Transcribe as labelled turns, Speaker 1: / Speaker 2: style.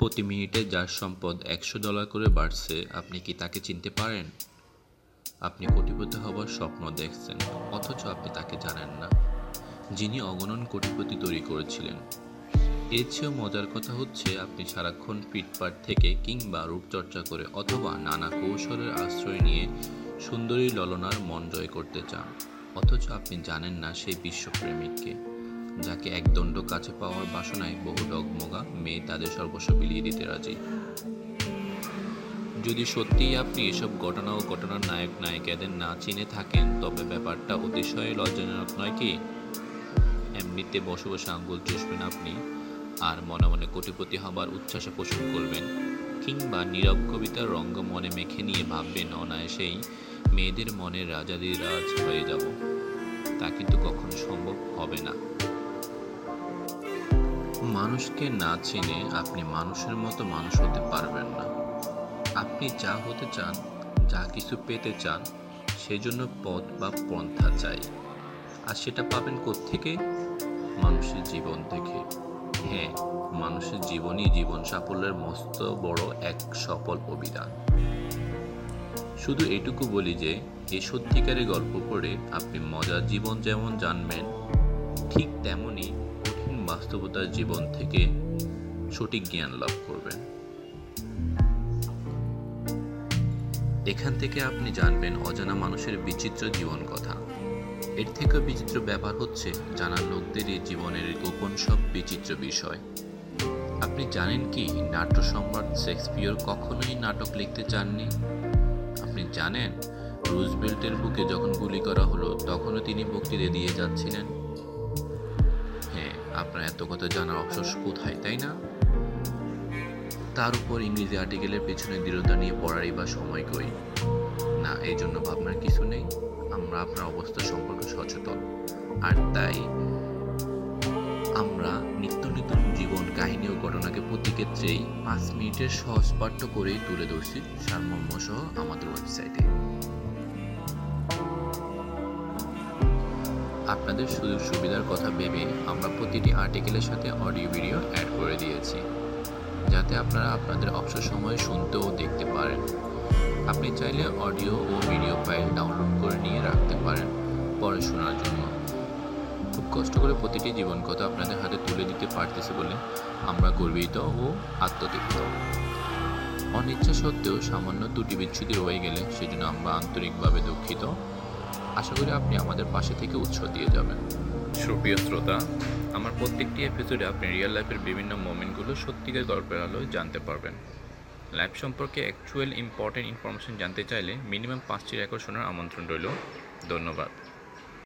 Speaker 1: প্রতি মিনিটে যার সম্পদ একশো ডলার করে বাড়ছে, আপনি কি তাকে চিনতে পারেন? আপনি কোটিপতি হবার স্বপ্ন দেখছেন, অথচ আপনি তাকে জানেন না। যিনি অগণন কোটিপতি তৈরি করেছিলেন। এর চেয়েও মজার কথা হচ্ছে, আপনি সারাক্ষণ ফিটপাট থেকে কিংবা রূপচর্চা করে অথবা নানা কৌশলের আশ্রয় নিয়ে সুন্দরী ললনার মন জয় করতে চান, অথচ আপনি জানেন না সেই বিশ্বপ্রেমিককে, যাকে একদণ্ড কাছে পাওয়ার বাসনায় বহু ডগমগা মেয়ে তাদের সর্বস্ব বিলিয়ে দিতে রাজি। যদি সত্যিই আপনি এসব ঘটনা ও ঘটনার নায়ক নায়িকাদের না চিনে থাকেন, তবে ব্যাপারটা অতিশয় লজ্জাজনক নয় কি? এমনিতে বসে বসে আঙ্গুল চুষবেন আপনি আর মনে মনে কোটিপতি হবার উচ্ছ্বাসে পোষণ করবেন, কিংবা নীরব কবিতার রঙ্গ মনে মেখে নিয়ে ভাববেন, অনায়াসেই মেয়েদের মনে রাজাদিরাজ হয়ে যাব। তা কিন্তু কখনো সম্ভব হবে না। মানুষকে না চিনে আপনি মানুষের মতো মানুষ হতে পারবেন না। আপনি যা হতে চান, যা কিছু পেতে চান, সেজন্য পথ বা পন্থা চাই। আর সেটা পাবেন থেকে মানুষের জীবন থেকে। হ্যাঁ মানুষের জীবনই জীবন সাফল্যের মস্ত বড় এক সফল অভিধান শুধু এটুকু বলি যে এই সত্যিকারের গল্প পড়ে আপনি মজার জীবন যেমন জানবেন, ঠিক তেমনই বাস্তবতার জীবন থেকে সঠিক জ্ঞান লাভ করবেন। এখান থেকে আপনি জানবেন অজানা মানুষের বিচিত্র জীবন কথা। এর থেকেও বিচিত্র ব্যাপার হচ্ছে, জানা লোকদেরই জীবনের গোপন সব বিচিত্র বিষয়। আপনি জানেন কি, নাট্য সম্রাট শেক্সপিয়র কখনোই নাটক লিখতে চাননি? আপনি জানেন, রুজবেল্টের বুকে যখন গুলি করা হলো, তখনও তিনি বক্তৃতা দিয়ে যাচ্ছিলেন। আপনার এত কথা জানার অবশ্য কোথায়, তাই না? তার উপর ইংরেজি আর্টিকেলের পেছনে দৃঢ়তা নিয়ে পড়ারই বা সময় কই? না, এই জন্য ভাবনার কিছু নেই। আমরা আপনার অবস্থা সম্পর্কে সচেতন। আর তাই আমরা নিত্য নতুন জীবন, কাহিনী ও ঘটনাকে প্রতি ক্ষেত্রেই পাঁচ মিনিটের সহজ পাঠ্য করেই তুলে ধরছি। সারমর্ম সহ আমাদের ওয়েবসাইটে আপনাদের সুযোগ সুবিধার কথা ভেবে আমরা প্রতিটি আর্টিকেলের সাথে অডিও ভিডিও অ্যাড করে দিয়েছি, যাতে আপনারা আপনাদের অবসর সময়ে শুনতে ও দেখতে পারেন। আপনি চাইলে অডিও ও ভিডিও ফাইল ডাউনলোড করে নিয়ে রাখতে পারেন পরে শোনার জন্য। খুব কষ্ট করে প্রতিটি জীবন কথা আপনাদের হাতে তুলে দিতে পারতেছে বলে আমরা গর্বিত ও আত্মতৃপ্ত। অনিচ্ছা সত্ত্বেও সামান্য ত্রুটি বিচ্ছুতি রয়ে গেলে সেজন্য আমরা আন্তরিকভাবে দুঃখিত। আশা করি আপনি আমাদের পাশে থেকে উৎস দিয়ে যাবেন। সুপ্রিয় শ্রোতা, আমার প্রত্যেকটি এপিসোডে আপনি রিয়েল লাইফের বিভিন্ন মোমেন্টগুলো সত্যিকার গল্পের আলোয় জানতে পারবেন। লাইফ সম্পর্কে অ্যাকচুয়াল ইম্পর্টেন্ট ইনফরমেশন জানতে চাইলে মিনিমাম পাঁচটি রেকর্ড শোনার আমন্ত্রণ রইল। ধন্যবাদ।